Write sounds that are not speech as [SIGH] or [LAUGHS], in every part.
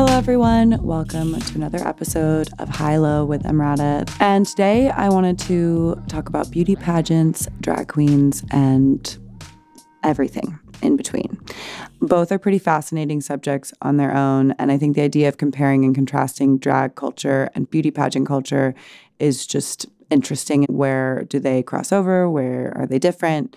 Hello, everyone. Welcome to another episode of High Low with Emrata. And today I wanted to talk about beauty pageants, drag queens, and everything in between. Both are pretty fascinating subjects on their own. And I think the idea of comparing and contrasting drag culture and beauty pageant culture is just interesting. Where do they cross over? Where are they different?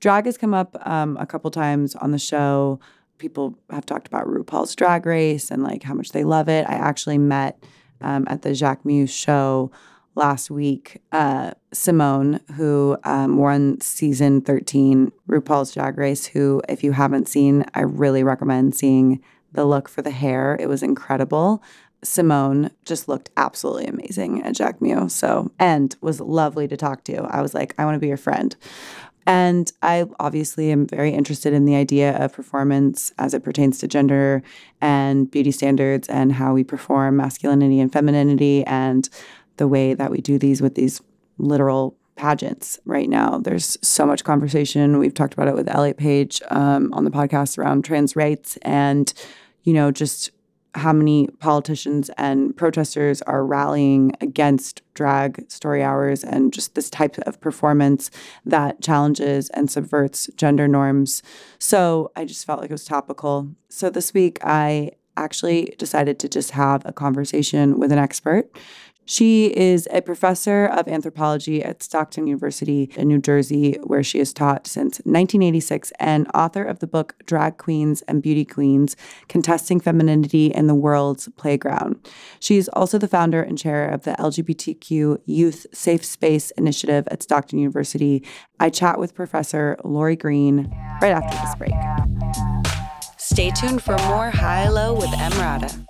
Drag has come up um, a couple times on the show people have talked about RuPaul's Drag Race and like how much they love it. I actually met um, at the Jacquemus show last week uh, Symone, who um, won season 13 RuPaul's Drag Race, who, if you haven't seen, I really recommend seeing the look for the hair. It was incredible. Symone just looked absolutely amazing at Jacquemus. So, and was lovely to talk to. I was like, I want to be your friend. And I obviously am very interested in the idea of performance as it pertains to gender and beauty standards and how we perform masculinity and femininity and the way that we do these with these literal pageants right now. There's so much conversation. We've talked about it with Elliot Page um, on the podcast around trans rights and, you know, just how many politicians and protesters are rallying against drag story hours and just this type of performance that challenges and subverts gender norms. So I just felt like it was topical. So this week I actually decided to just have a conversation with an expert. She is a professor of anthropology at Stockton University in New Jersey, where she has taught since 1986, and author of the book Drag Queens and Beauty Queens Contesting Femininity in the World's Playground. She is also the founder and chair of the LGBTQ Youth Safe Space Initiative at Stockton University. I chat with Professor Laurie Greene right after this break. Stay tuned for more High Low with Emrata.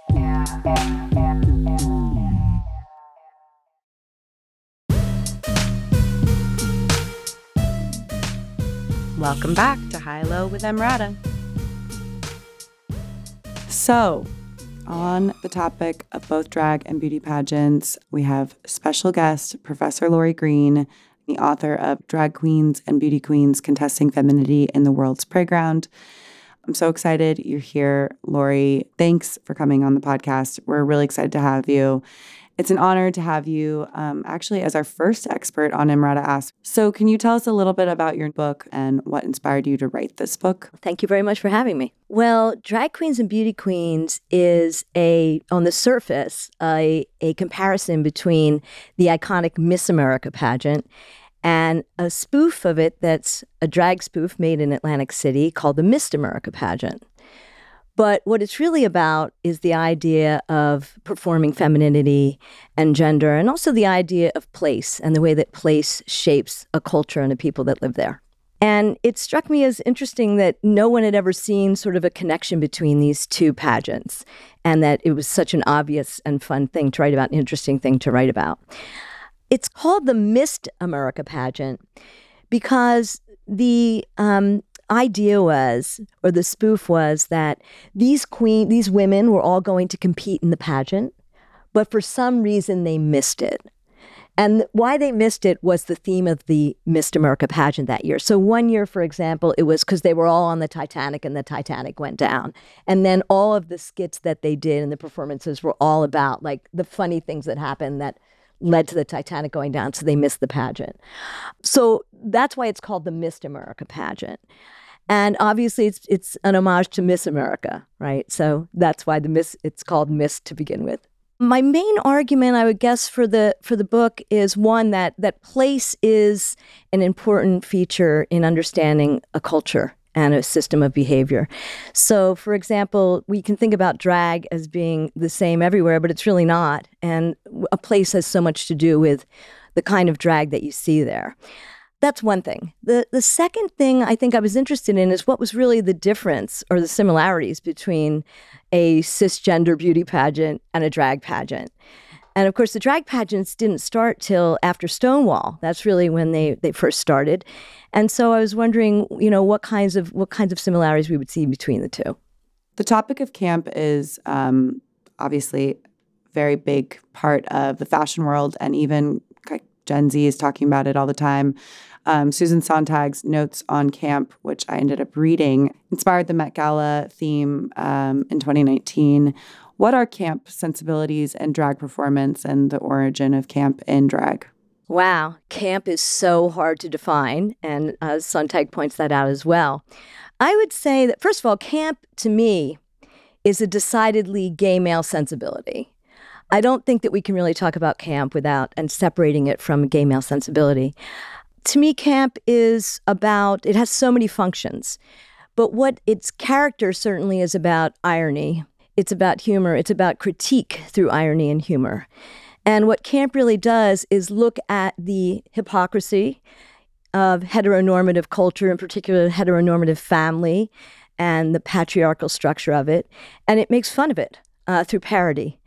Welcome back to High Low with Emrata. So, on the topic of both drag and beauty pageants, we have special guest Professor Laurie Greene, the author of Drag Queens and Beauty Queens Contesting Femininity in the World's Playground. I'm so excited you're here, Laurie. Thanks for coming on the podcast. We're really excited to have you. It's an honor to have you um, actually as our first expert on Emrata Ask. So, can you tell us a little bit about your book and what inspired you to write this book? Thank you very much for having me. Well, Drag Queens and Beauty Queens is a, on the surface, a, a comparison between the iconic Miss America pageant and a spoof of it that's a drag spoof made in Atlantic City called the Miss'd America pageant. But what it's really about is the idea of performing femininity and gender, and also the idea of place and the way that place shapes a culture and the people that live there. And it struck me as interesting that no one had ever seen sort of a connection between these two pageants, and that it was such an obvious and fun thing to write about, an interesting thing to write about. It's called the Miss'd America pageant because the um, idea was, or the spoof was, that these queen, these women were all going to compete in the pageant, but for some reason they missed it. And why they missed it was the theme of the Miss America pageant that year. So, one year, for example, it was because they were all on the Titanic and the Titanic went down. And then all of the skits that they did and the performances were all about like the funny things that happened that led to the Titanic going down. So, they missed the pageant. So, that's why it's called the Miss'd America pageant. And obviously, it's it's an homage to Miss America, right? So that's why the Miss it's called Miss to begin with. My main argument, I would guess, for the for the book is one that that place is an important feature in understanding a culture and a system of behavior. So, for example, we can think about drag as being the same everywhere, but it's really not. And a place has so much to do with the kind of drag that you see there. That's one thing. The the second thing I think I was interested in is what was really the difference or the similarities between a cisgender beauty pageant and a drag pageant. And of course, the drag pageants didn't start till after Stonewall. That's really when they, they first started. And so I was wondering, you know, what kinds of what kinds of similarities we would see between the two. The topic of camp is um, obviously a very big part of the fashion world, and even Gen Z is talking about it all the time. Um, Susan Sontag's notes on camp, which I ended up reading, inspired the Met Gala theme um, in 2019, What are camp sensibilities and drag performance and the origin of camp in drag? Wow, camp is so hard to define, and uh, Sontag points that out as well. I would say that, first of all, camp to me is a decidedly gay male sensibility. I don't think that we can really talk about camp without and separating it from gay male sensibility. To me, camp is about, it has so many functions, but what its character certainly is about irony. It's about humor. It's about critique through irony and humor. And what camp really does is look at the hypocrisy of heteronormative culture, in particular, heteronormative family, and the patriarchal structure of it, and it makes fun of it uh, through parody.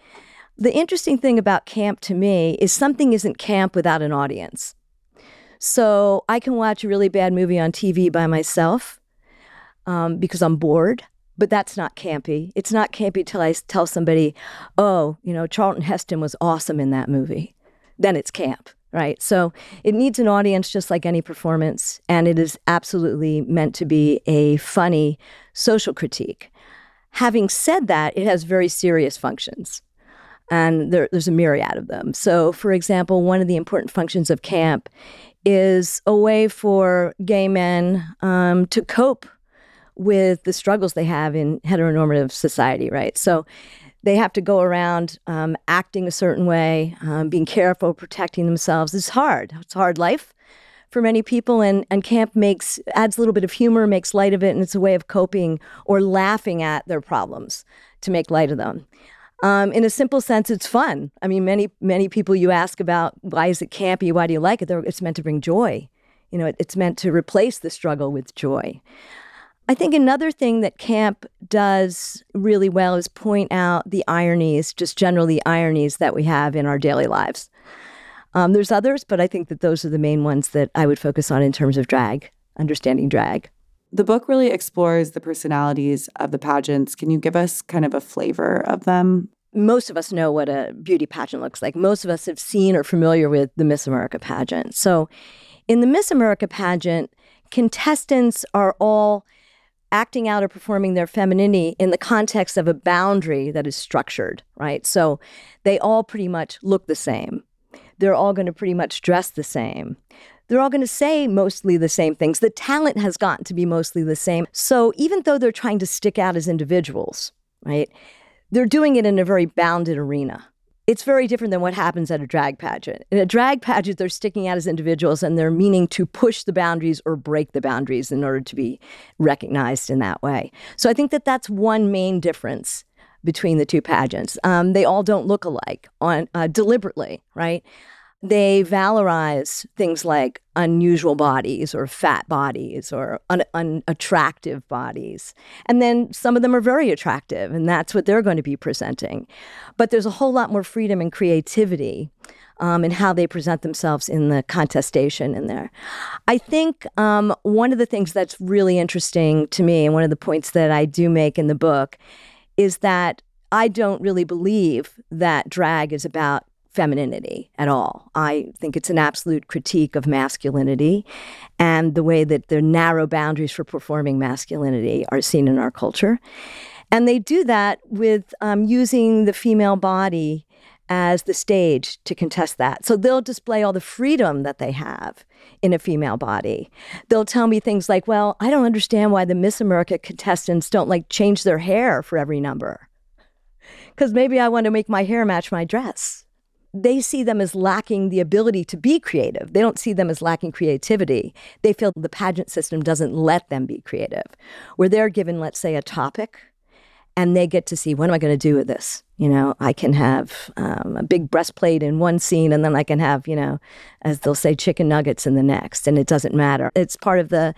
The interesting thing about camp to me is something isn't camp without an audience. So I can watch a really bad movie on TV by myself um, because I'm bored, but that's not campy. It's not campy till I tell somebody, oh, you know, Charlton Heston was awesome in that movie. Then it's camp, right? So it needs an audience just like any performance, and it is absolutely meant to be a funny social critique. Having said that, it has very serious functions and there, there's a myriad of them. So, for example, one of the important functions of camp is a way for gay men um, to cope with the struggles they have in heteronormative society, right? So, they have to go around um, acting a certain way, um, being careful, protecting themselves. It's hard. It's hard life for many people, and, and camp makes adds a little bit of humor, makes light of it, and it's a way of coping or laughing at their problems to make light of them. Um, in a simple sense, it's fun. I mean, many many people you ask about why is it campy, why do you like it? They're, it's meant to bring joy. You know, it, it's meant to replace the struggle with joy. I think another thing that camp does really well is point out the ironies, just generally ironies that we have in our daily lives. Um, there's others, but I think that those are the main ones that I would focus on in terms of drag, understanding drag. The book really explores the personalities of the pageants. Can you give us kind of a flavor of them? Most of us know what a beauty pageant looks like. Most of us have seen or familiar with the Miss America pageant. So, in the Miss America pageant, contestants are all acting out or performing their femininity in the context of a boundary that is structured, right? So, they all pretty much look the same. They're all going to pretty much dress the same they're all going to say mostly the same things. The talent has gotten to be mostly the same. So even though they're trying to stick out as individuals, right, they're doing it in a very bounded arena. It's very different than what happens at a drag pageant. In a drag pageant, they're sticking out as individuals and they're meaning to push the boundaries or break the boundaries in order to be recognized in that way. So I think that that's one main difference between the two pageants. Um, they all don't look alike on uh, deliberately, right? They valorize things like unusual bodies or fat bodies or un- unattractive bodies. And then some of them are very attractive, and that's what they're going to be presenting. But there's a whole lot more freedom and creativity um, in how they present themselves in the contestation in there. I think um, one of the things that's really interesting to me, and one of the points that I do make in the book, is that I don't really believe that drag is about femininity at all. I think it's an absolute critique of masculinity and the way that the narrow boundaries for performing masculinity are seen in our culture. And they do that with um, using the female body as the stage to contest that. So they'll display all the freedom that they have in a female body. They'll tell me things like, well, I don't understand why the Miss America contestants don't like change their hair for every number. Because maybe I want to make my hair match my dress they see them as lacking the ability to be creative. They don't see them as lacking creativity. They feel the pageant system doesn't let them be creative. Where they're given, let's say, a topic, and they get to see what am I going to do with this? You know, I can have um, a big breastplate in one scene, and then I can have, you know, as they'll say, chicken nuggets in the next, and it doesn't matter. It's part of the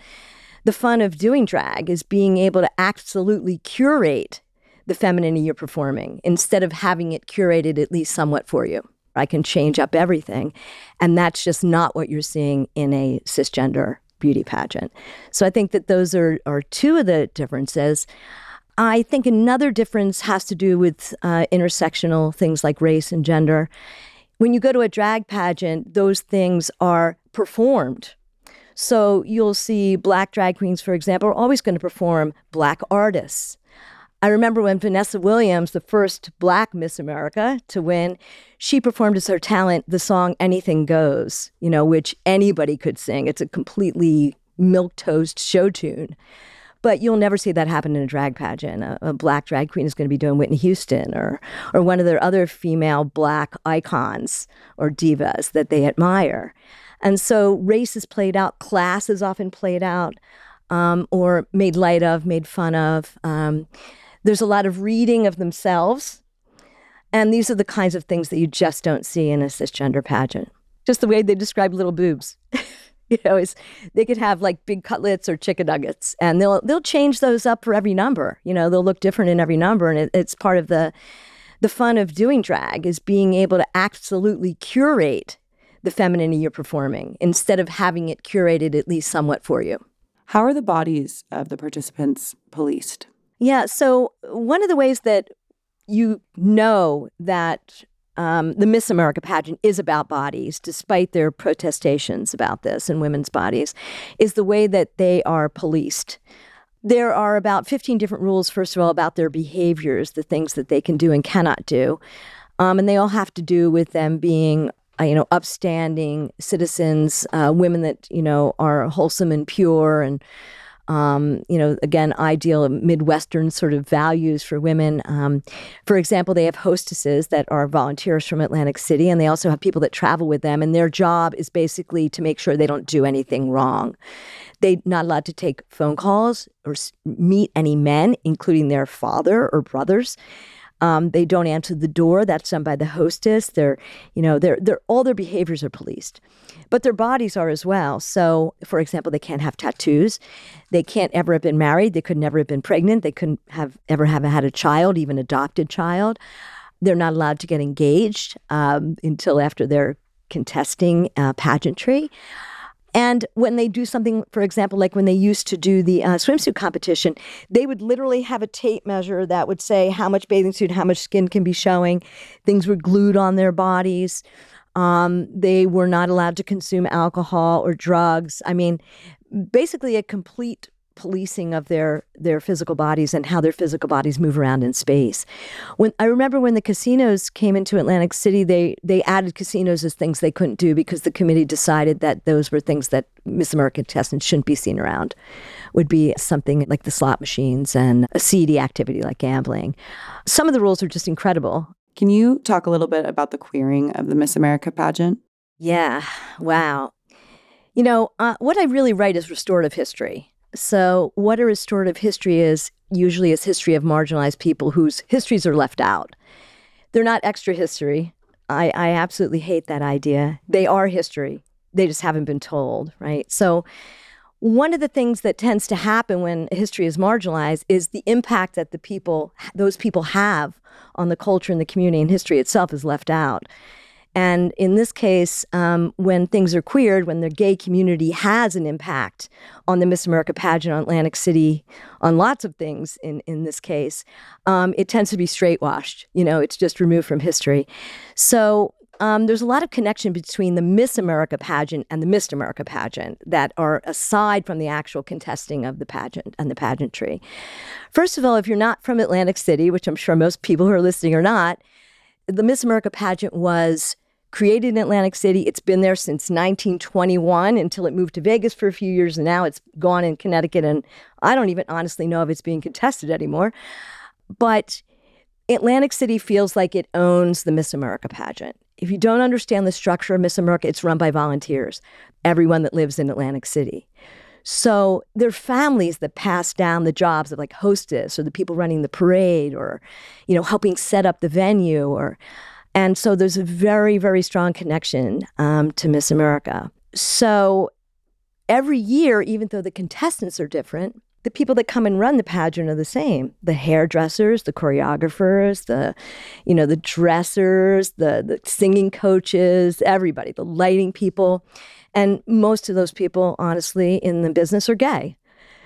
the fun of doing drag is being able to absolutely curate the femininity you're performing instead of having it curated at least somewhat for you. I can change up everything. And that's just not what you're seeing in a cisgender beauty pageant. So I think that those are, are two of the differences. I think another difference has to do with uh, intersectional things like race and gender. When you go to a drag pageant, those things are performed. So you'll see black drag queens, for example, are always going to perform black artists. I remember when Vanessa Williams, the first black Miss America to win, she performed as her talent the song Anything Goes, you know, which anybody could sing. It's a completely milk toast show tune. But you'll never see that happen in a drag pageant. A, a black drag queen is going to be doing Whitney Houston or or one of their other female black icons or divas that they admire. And so race is played out, class is often played out, um, or made light of, made fun of. Um, there's a lot of reading of themselves. And these are the kinds of things that you just don't see in a cisgender pageant. Just the way they describe little boobs. [LAUGHS] you know, is they could have like big cutlets or chicken nuggets, and they'll they'll change those up for every number. You know, they'll look different in every number, and it, it's part of the the fun of doing drag is being able to absolutely curate the femininity you're performing instead of having it curated at least somewhat for you. How are the bodies of the participants policed? Yeah, so one of the ways that you know that um, the Miss America pageant is about bodies, despite their protestations about this and women's bodies, is the way that they are policed. There are about 15 different rules, first of all, about their behaviors, the things that they can do and cannot do. Um, and they all have to do with them being, uh, you know, upstanding citizens, uh, women that, you know, are wholesome and pure and um, you know, again, ideal Midwestern sort of values for women. Um, for example, they have hostesses that are volunteers from Atlantic City, and they also have people that travel with them, and their job is basically to make sure they don't do anything wrong. They're not allowed to take phone calls or meet any men, including their father or brothers. Um, they don't answer the door. That's done by the hostess. They're, you know, they're, they're, all their behaviors are policed, but their bodies are as well. So, for example, they can't have tattoos. They can't ever have been married. They could never have been pregnant. They couldn't have ever have had a child, even adopted child. They're not allowed to get engaged um, until after they're contesting uh, pageantry. And when they do something, for example, like when they used to do the uh, swimsuit competition, they would literally have a tape measure that would say how much bathing suit, how much skin can be showing. Things were glued on their bodies. Um, they were not allowed to consume alcohol or drugs. I mean, basically a complete policing of their their physical bodies and how their physical bodies move around in space. When I remember when the casinos came into Atlantic City, they they added casinos as things they couldn't do because the committee decided that those were things that Miss America contestants shouldn't be seen around. Would be something like the slot machines and a seedy activity like gambling. Some of the rules are just incredible. Can you talk a little bit about the queering of the Miss America pageant? Yeah. Wow. You know, uh, what I really write is restorative history. So, what a restorative history is usually is history of marginalized people whose histories are left out. They're not extra history. I, I absolutely hate that idea. They are history. They just haven't been told, right? So, one of the things that tends to happen when history is marginalized is the impact that the people, those people have on the culture and the community and history itself is left out. And in this case, um, when things are queered, when the gay community has an impact on the Miss America pageant on Atlantic City, on lots of things in, in this case, um, it tends to be straightwashed. You know, it's just removed from history. So um, there's a lot of connection between the Miss'd America pageant and the Miss America pageant that are aside from the actual contesting of the pageant and the pageantry. First of all, if you're not from Atlantic City, which I'm sure most people who are listening are not, the Miss America pageant was created in Atlantic City. It's been there since 1921 until it moved to Vegas for a few years, and now it's gone in Connecticut. And I don't even honestly know if it's being contested anymore. But Atlantic City feels like it owns the Miss America pageant. If you don't understand the structure of Miss America, it's run by volunteers, everyone that lives in Atlantic City. So there are families that pass down the jobs of like hostess or the people running the parade or, you know, helping set up the venue or and so there's a very, very strong connection um, to Miss America. So every year, even though the contestants are different, the people that come and run the pageant are the same. The hairdressers the choreographers the you know the dressers the, the singing coaches everybody the lighting people. And most of those people honestly in the business are gay.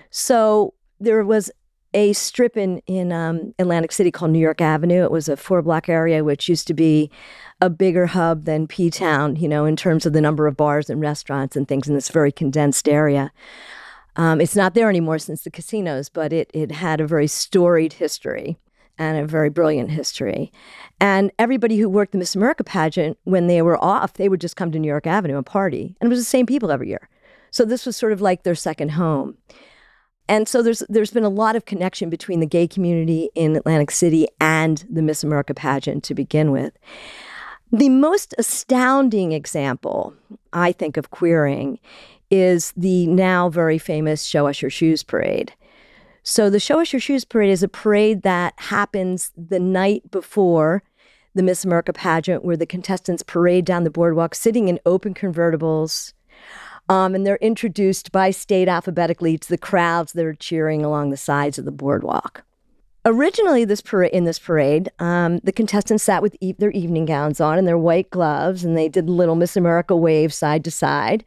So there was a strip in in um, Atlantic City called New York Avenue. It was a four block area which used to be a bigger hub than P Town, you know, in terms of the number of bars and restaurants and things in this very condensed area. Um, it's not there anymore since the casinos, but it, it had a very storied history and a very brilliant history. And everybody who worked the Miss America pageant, when they were off, they would just come to New York Avenue and party. And it was the same people every year. So this was sort of like their second home. And so there's there's been a lot of connection between the gay community in Atlantic City and the Miss America pageant to begin with. The most astounding example, I think, of queering is the now very famous Show Us Your Shoes parade. So, the Show Us Your Shoes parade is a parade that happens the night before the Miss America pageant, where the contestants parade down the boardwalk sitting in open convertibles. Um, and they're introduced by state alphabetically to the crowds that are cheering along the sides of the boardwalk. Originally, this parade in this parade, um, the contestants sat with e- their evening gowns on and their white gloves, and they did little Miss America wave side to side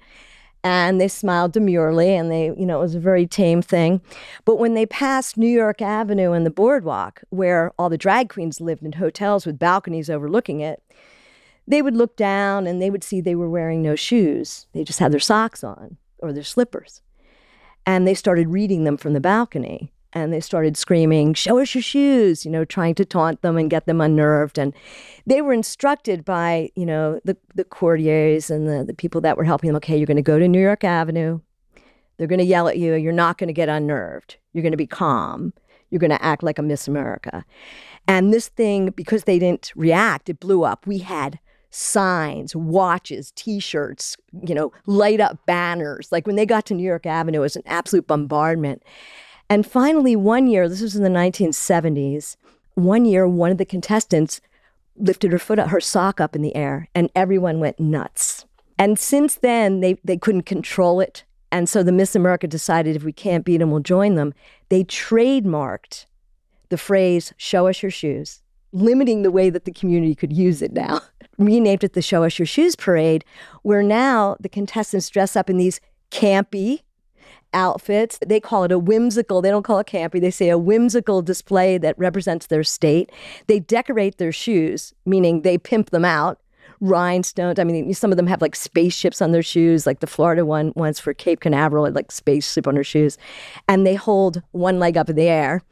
and they smiled demurely and they you know it was a very tame thing but when they passed new york avenue and the boardwalk where all the drag queens lived in hotels with balconies overlooking it they would look down and they would see they were wearing no shoes they just had their socks on or their slippers and they started reading them from the balcony and they started screaming, Show us your shoes, you know, trying to taunt them and get them unnerved. And they were instructed by, you know, the, the courtiers and the, the people that were helping them, okay, you're going to go to New York Avenue. They're going to yell at you. You're not going to get unnerved. You're going to be calm. You're going to act like a Miss America. And this thing, because they didn't react, it blew up. We had signs, watches, t-shirts, you know, light up banners. Like when they got to New York Avenue, it was an absolute bombardment. And finally, one year, this was in the 1970s, one year, one of the contestants lifted her foot, her sock up in the air, and everyone went nuts. And since then, they, they couldn't control it. And so the Miss America decided if we can't beat them, we'll join them. They trademarked the phrase, show us your shoes, limiting the way that the community could use it now. Renamed it the Show Us Your Shoes Parade, where now the contestants dress up in these campy, outfits. They call it a whimsical, they don't call it campy, they say a whimsical display that represents their state. They decorate their shoes, meaning they pimp them out. Rhinestones. I mean, some of them have like spaceships on their shoes, like the Florida one once for Cape Canaveral had like spaceship on her shoes. And they hold one leg up in the air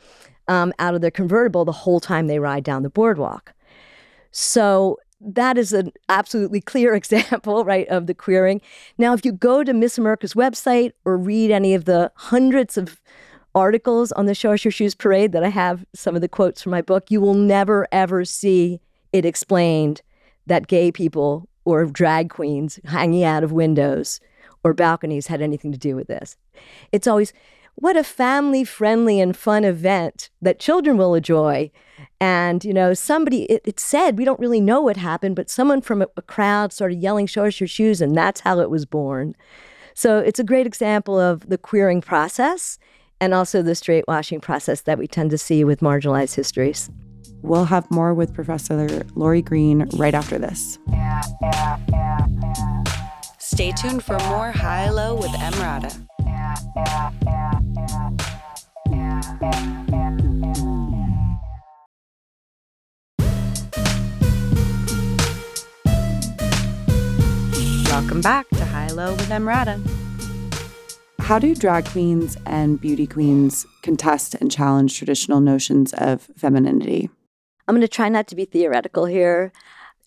um, out of their convertible the whole time they ride down the boardwalk. So that is an absolutely clear [LAUGHS] example, right, of the queering. Now, if you go to Miss America's website or read any of the hundreds of articles on the Show Us Your Shoes parade that I have some of the quotes from my book, you will never, ever see it explained that gay people or drag queens hanging out of windows or balconies had anything to do with this. It's always, what a family friendly and fun event that children will enjoy. And, you know, somebody, it, it, said, we don't really know what happened, but someone from a, a crowd started yelling, Show us your shoes, and that's how it was born. So it's a great example of the queering process and also the straight washing process that we tend to see with marginalized histories. We'll have more with Professor Laurie Greene right after this. Stay tuned for more High Low with Emrata. Welcome back to High Low with Emrata. How do drag queens and beauty queens contest and challenge traditional notions of femininity? I'm going to try not to be theoretical here.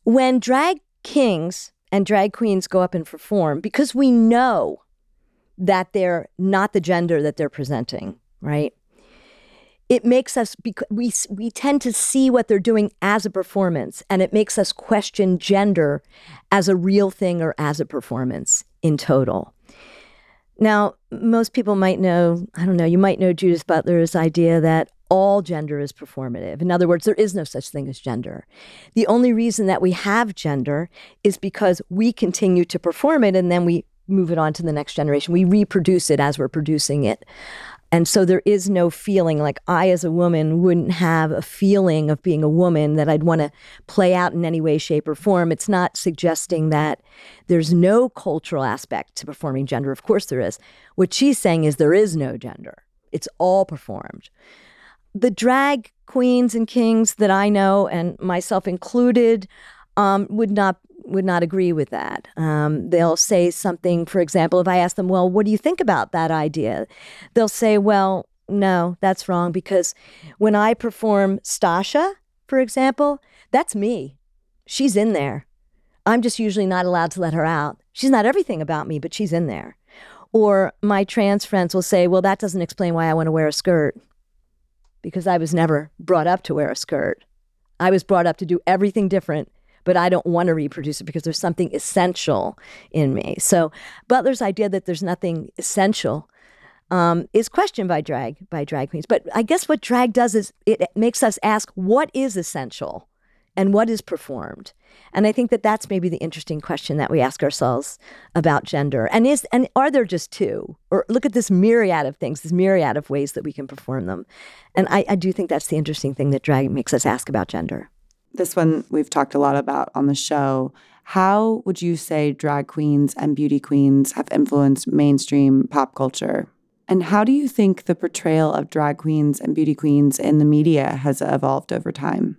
When drag kings and drag queens go up and perform, because we know that they're not the gender that they're presenting, right? it makes us we we tend to see what they're doing as a performance and it makes us question gender as a real thing or as a performance in total. Now most people might know i don't know you might know judith butler's idea that all gender is performative. In other words there is no such thing as gender. The only reason that we have gender is because we continue to perform it and then we move it on to the next generation we reproduce it as we're producing it and so there is no feeling like I, as a woman, wouldn't have a feeling of being a woman that I'd want to play out in any way, shape, or form. It's not suggesting that there's no cultural aspect to performing gender. Of course, there is. What she's saying is there is no gender, it's all performed. The drag queens and kings that I know, and myself included, um, would not would not agree with that. Um, they'll say something, for example, if I ask them, well, what do you think about that idea? They'll say, well, no, that's wrong because when I perform Stasha, for example, that's me. She's in there. I'm just usually not allowed to let her out. She's not everything about me, but she's in there. Or my trans friends will say, well, that doesn't explain why I want to wear a skirt because I was never brought up to wear a skirt. I was brought up to do everything different, but I don't want to reproduce it because there's something essential in me. So Butler's idea that there's nothing essential um, is questioned by drag by drag queens. But I guess what drag does is it makes us ask what is essential and what is performed. And I think that that's maybe the interesting question that we ask ourselves about gender. And is and are there just two? Or look at this myriad of things, this myriad of ways that we can perform them. And I, I do think that's the interesting thing that drag makes us ask about gender. This one we've talked a lot about on the show. How would you say drag queens and beauty queens have influenced mainstream pop culture? And how do you think the portrayal of drag queens and beauty queens in the media has evolved over time?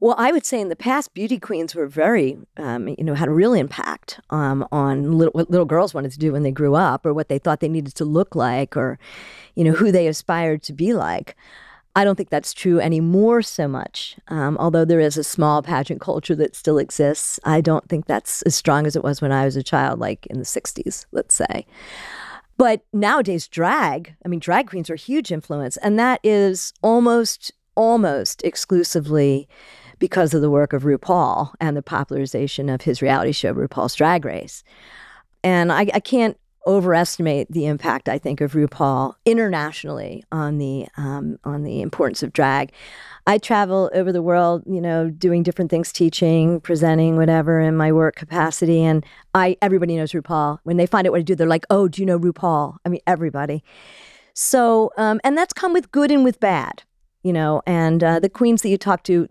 Well, I would say in the past, beauty queens were very, um, you know, had a real impact um, on little, what little girls wanted to do when they grew up, or what they thought they needed to look like, or, you know, who they aspired to be like. I don't think that's true anymore so much. Um, although there is a small pageant culture that still exists, I don't think that's as strong as it was when I was a child, like in the 60s, let's say. But nowadays, drag, I mean, drag queens are a huge influence, and that is almost, almost exclusively because of the work of RuPaul and the popularization of his reality show, RuPaul's Drag Race. And I, I can't overestimate the impact I think of RuPaul internationally on the um, on the importance of drag. I travel over the world, you know, doing different things, teaching, presenting, whatever, in my work capacity, and I everybody knows RuPaul. When they find out what I do, they're like, "Oh, do you know RuPaul?" I mean, everybody. So, um, and that's come with good and with bad you know, and uh, the queens that you talk to,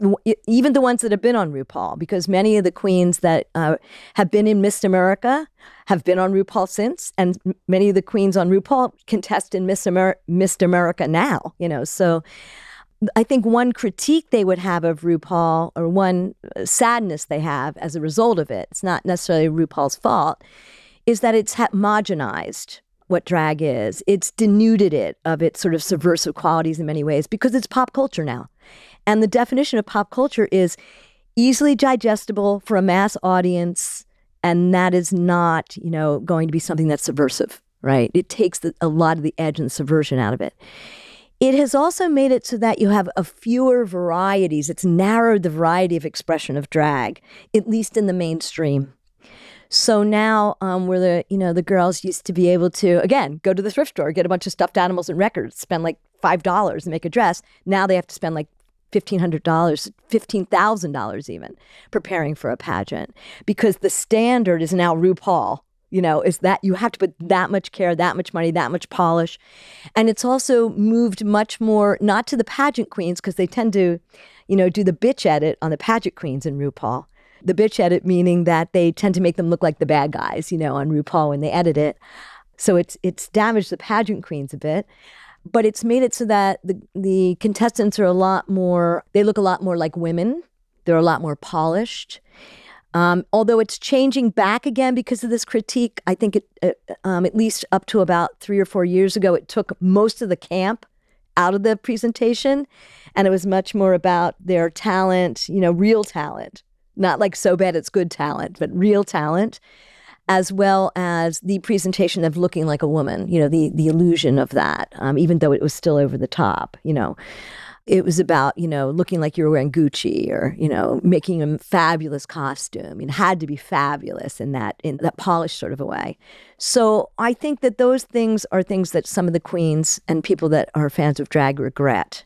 even the ones that have been on RuPaul, because many of the queens that uh, have been in Miss America have been on RuPaul since, and many of the queens on RuPaul contest in Miss, Amer- Miss America now, you know. So I think one critique they would have of RuPaul, or one uh, sadness they have as a result of it, it's not necessarily RuPaul's fault, is that it's homogenized what drag is. It's denuded it of its sort of subversive qualities in many ways because it's pop culture now. And the definition of pop culture is easily digestible for a mass audience. And that is not, you know, going to be something that's subversive, right? It takes the, a lot of the edge and subversion out of it. It has also made it so that you have a fewer varieties. It's narrowed the variety of expression of drag, at least in the mainstream. So now, um, where the you know the girls used to be able to again go to the thrift store, get a bunch of stuffed animals and records, spend like five dollars and make a dress. Now they have to spend like fifteen hundred dollars, fifteen thousand dollars even preparing for a pageant because the standard is now RuPaul. You know, is that you have to put that much care, that much money, that much polish, and it's also moved much more not to the pageant queens because they tend to, you know, do the bitch edit on the pageant queens in RuPaul the bitch edit meaning that they tend to make them look like the bad guys, you know, on RuPaul when they edit it. So it's it's damaged the pageant queens a bit, but it's made it so that the the contestants are a lot more. They look a lot more like women. They're a lot more polished. Um, although it's changing back again because of this critique, I think it, uh, um, at least up to about three or four years ago, it took most of the camp out of the presentation, and it was much more about their talent, you know, real talent, not like so bad it's good talent, but real talent, as well as the presentation of looking like a woman, you know, the, the illusion of that, um, even though it was still over the top, you know. It was about, you know, looking like you were wearing Gucci or, you know, making a fabulous costume. It had to be fabulous in that in that polished sort of a way. So I think that those things are things that some of the queens and people that are fans of drag regret.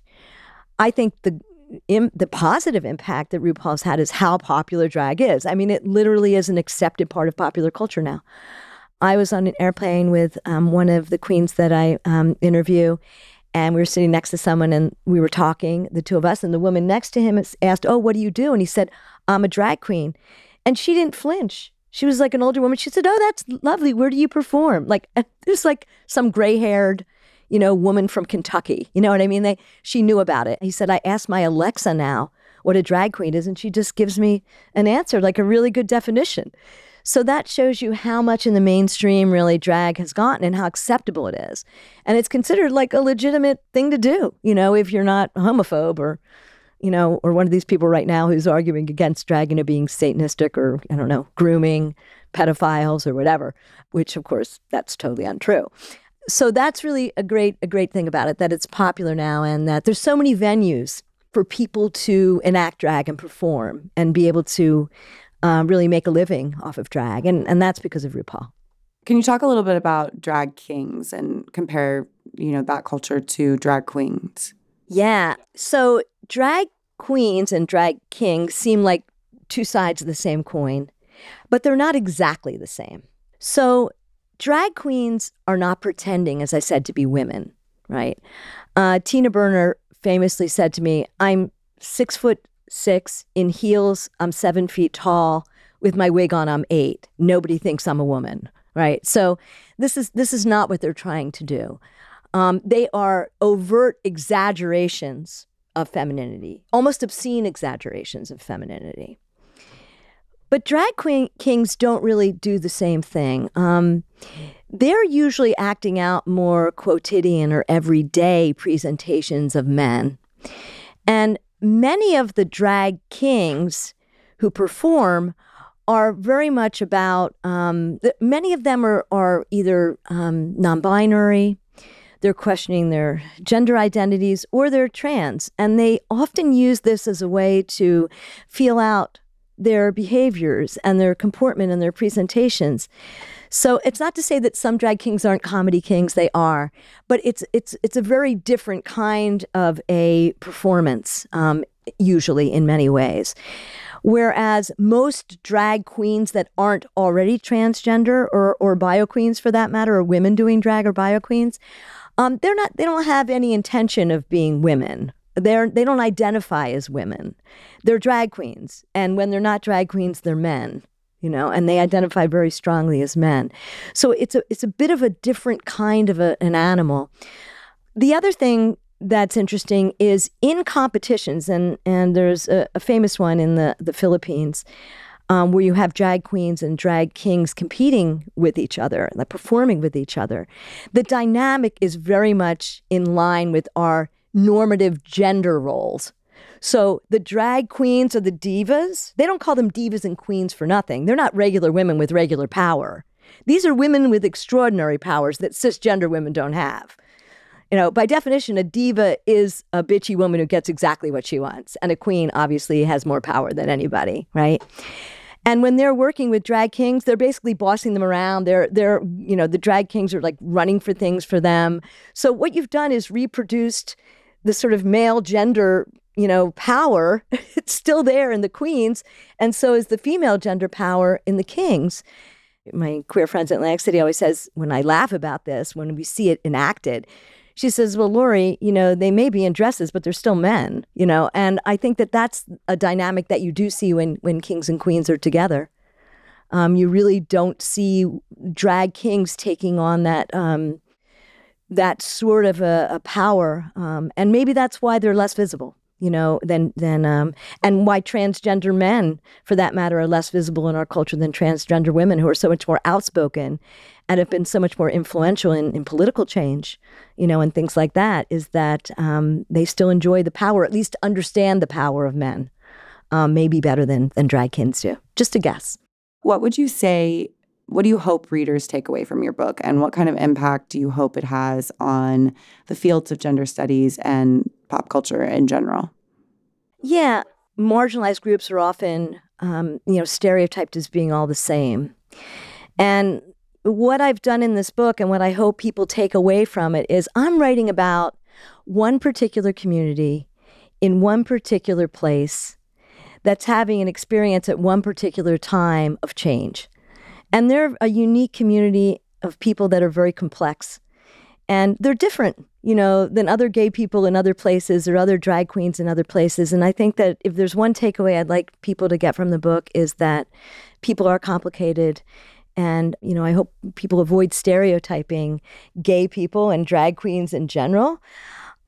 I think the Im- the positive impact that RuPaul's had is how popular drag is. I mean, it literally is an accepted part of popular culture now. I was on an airplane with um, one of the queens that I um, interview, and we were sitting next to someone and we were talking, the two of us, and the woman next to him asked, Oh, what do you do? And he said, I'm a drag queen. And she didn't flinch. She was like an older woman. She said, Oh, that's lovely. Where do you perform? Like, [LAUGHS] there's like some gray haired, you know, woman from Kentucky. You know what I mean? They she knew about it. He said, I asked my Alexa now what a drag queen is, and she just gives me an answer, like a really good definition. So that shows you how much in the mainstream really drag has gotten and how acceptable it is. And it's considered like a legitimate thing to do, you know, if you're not homophobe or, you know, or one of these people right now who's arguing against drag, you know, being satanistic or, I don't know, grooming pedophiles or whatever, which of course that's totally untrue. So that's really a great a great thing about it that it's popular now and that there's so many venues for people to enact drag and perform and be able to um, really make a living off of drag, and and that's because of RuPaul. Can you talk a little bit about drag kings and compare, you know, that culture to drag queens? Yeah. So drag queens and drag kings seem like two sides of the same coin, but they're not exactly the same. So drag queens are not pretending, as I said, to be women, right? Uh, Tina Burner famously said to me, "I'm six foot six. In heels, I'm seven feet tall. With my wig on, I'm eight. Nobody thinks I'm a woman, right? So this is this is not what they're trying to do. Um, they are overt exaggerations of femininity, almost obscene exaggerations of femininity. But drag queen kings don't really do the same thing. Um, they're usually acting out more quotidian or everyday presentations of men. And many of the drag kings who perform are very much about, um, many of them are, are either um, non binary, they're questioning their gender identities, or they're trans. And they often use this as a way to feel out their behaviors and their comportment and their presentations. So it's not to say that some drag kings aren't comedy kings; they are, but it's it's it's a very different kind of a performance, um, usually in many ways. Whereas most drag queens that aren't already transgender or or bio queens for that matter, or women doing drag or bio queens, um, they're not they don't have any intention of being women they're they don't identify as women they're drag queens and when they're not drag queens they're men you know, and they identify very strongly as men. So it's a it's a bit of a different kind of a, an animal. The other thing that's interesting is in competitions, and and there's a, a famous one in the the Philippines. Um, where you have drag queens and drag kings competing with each other, like performing with each other. The dynamic is very much in line with our normative gender roles so the drag queens or the divas, they don't call them divas and queens for nothing. They're not regular women with regular power. These are women with extraordinary powers that cisgender women don't have. You know, by definition, a diva is a bitchy woman who gets exactly what she wants. And a queen obviously has more power than anybody, right? And when they're working with drag kings, they're basically bossing them around. They're they're, you know, the drag kings are like running for things for them. So what you've done is reproduced the sort of male gender you know, power, [LAUGHS] it's still there in the queens, and so is the female gender power in the kings. My queer friends at Atlantic City always says when I laugh about this, when we see it enacted, she says, "Well, Laurie, you know, they may be in dresses, but they're still men, you know." And I think that that's a dynamic that you do see when when kings and queens are together. Um, you really don't see drag kings taking on that um, that sort of a, a power, um, and maybe that's why they're less visible you know, than than um, and why transgender men, for that matter, are less visible in our culture than transgender women, who are so much more outspoken and have been so much more influential in, in political change, you know, and things like that. Is that um, they still enjoy the power, at least understand the power of men, um, maybe better than than drag kings do. Just a guess. What would you say? What do you hope readers take away from your book, and what kind of impact do you hope it has on the fields of gender studies and pop culture in general? Yeah, marginalized groups are often, um, you know, stereotyped as being all the same. And what I've done in this book and what I hope people take away from it is I'm writing about one particular community in one particular place that's having an experience at one particular time of change. And they're a unique community of people that are very complex. And they're different you know than other gay people in other places or other drag queens in other places. And i think that if there's one takeaway i'd like people to get from the book is that people are complicated. And you know i hope people avoid stereotyping gay people and drag queens in general.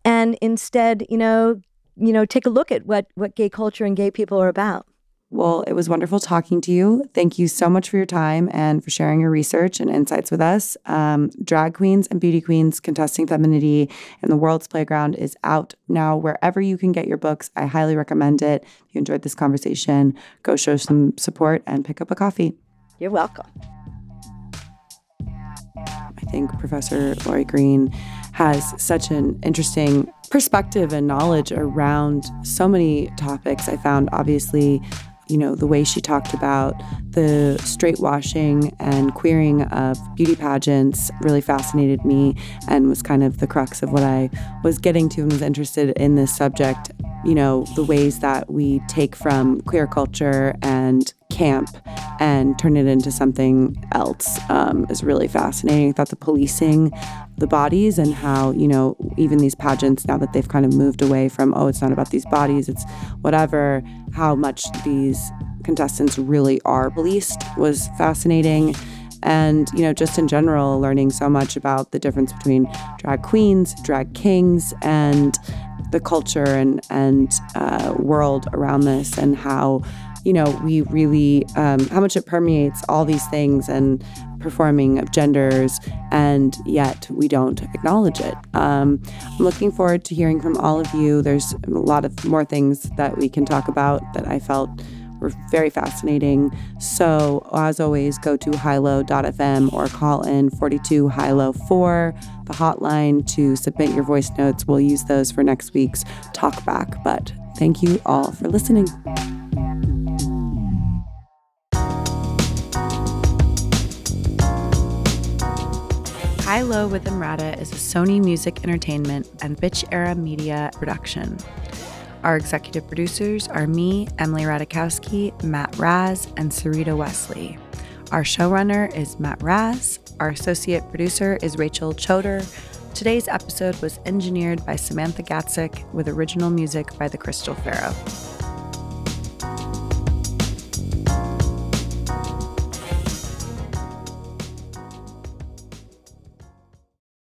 And instead you know you know, take a look at what what gay culture and gay people are about. Well, it was wonderful talking to you. Thank you so much for your time and for sharing your research and insights with us. Um, Drag Queens and Beauty Queens Contesting Femininity in the World's Playground is out now wherever you can get your books. I highly recommend it. If you enjoyed this conversation, go show some support and pick up a coffee. You're welcome. I think Professor Laurie Greene has such an interesting perspective and knowledge around so many topics. I found obviously you know, the way she talked about the straight washing and queering of beauty pageants really fascinated me and was kind of the crux of what I was getting to and was interested in this subject. You know, the ways that we take from queer culture and camp and turn it into something else um, is really fascinating. I thought the policing the bodies and how, you know, even these pageants, now that they've kind of moved away from, oh, it's not about these bodies, it's whatever, how much these contestants really are policed was fascinating. And, you know, just in general, learning so much about the difference between drag queens, drag kings, and the culture and, and uh, world around this and how you know, we really, um, how much it permeates all these things and performing of genders, and yet we don't acknowledge it. Um, I'm looking forward to hearing from all of you. There's a lot of more things that we can talk about that I felt were very fascinating. So, as always, go to hilo.fm or call in 42 Hilo 4, the hotline, to submit your voice notes. We'll use those for next week's talk back. But thank you all for listening. High Low with Emrata is a Sony Music Entertainment and Bitch Era Media production. Our executive producers are me, Emily Ratajkowski, Matt Raz, and Sarita Wesley. Our showrunner is Matt Raz. Our associate producer is Rachel Choder. Today's episode was engineered by Samantha Gatzik with original music by the Crystal Pharaoh.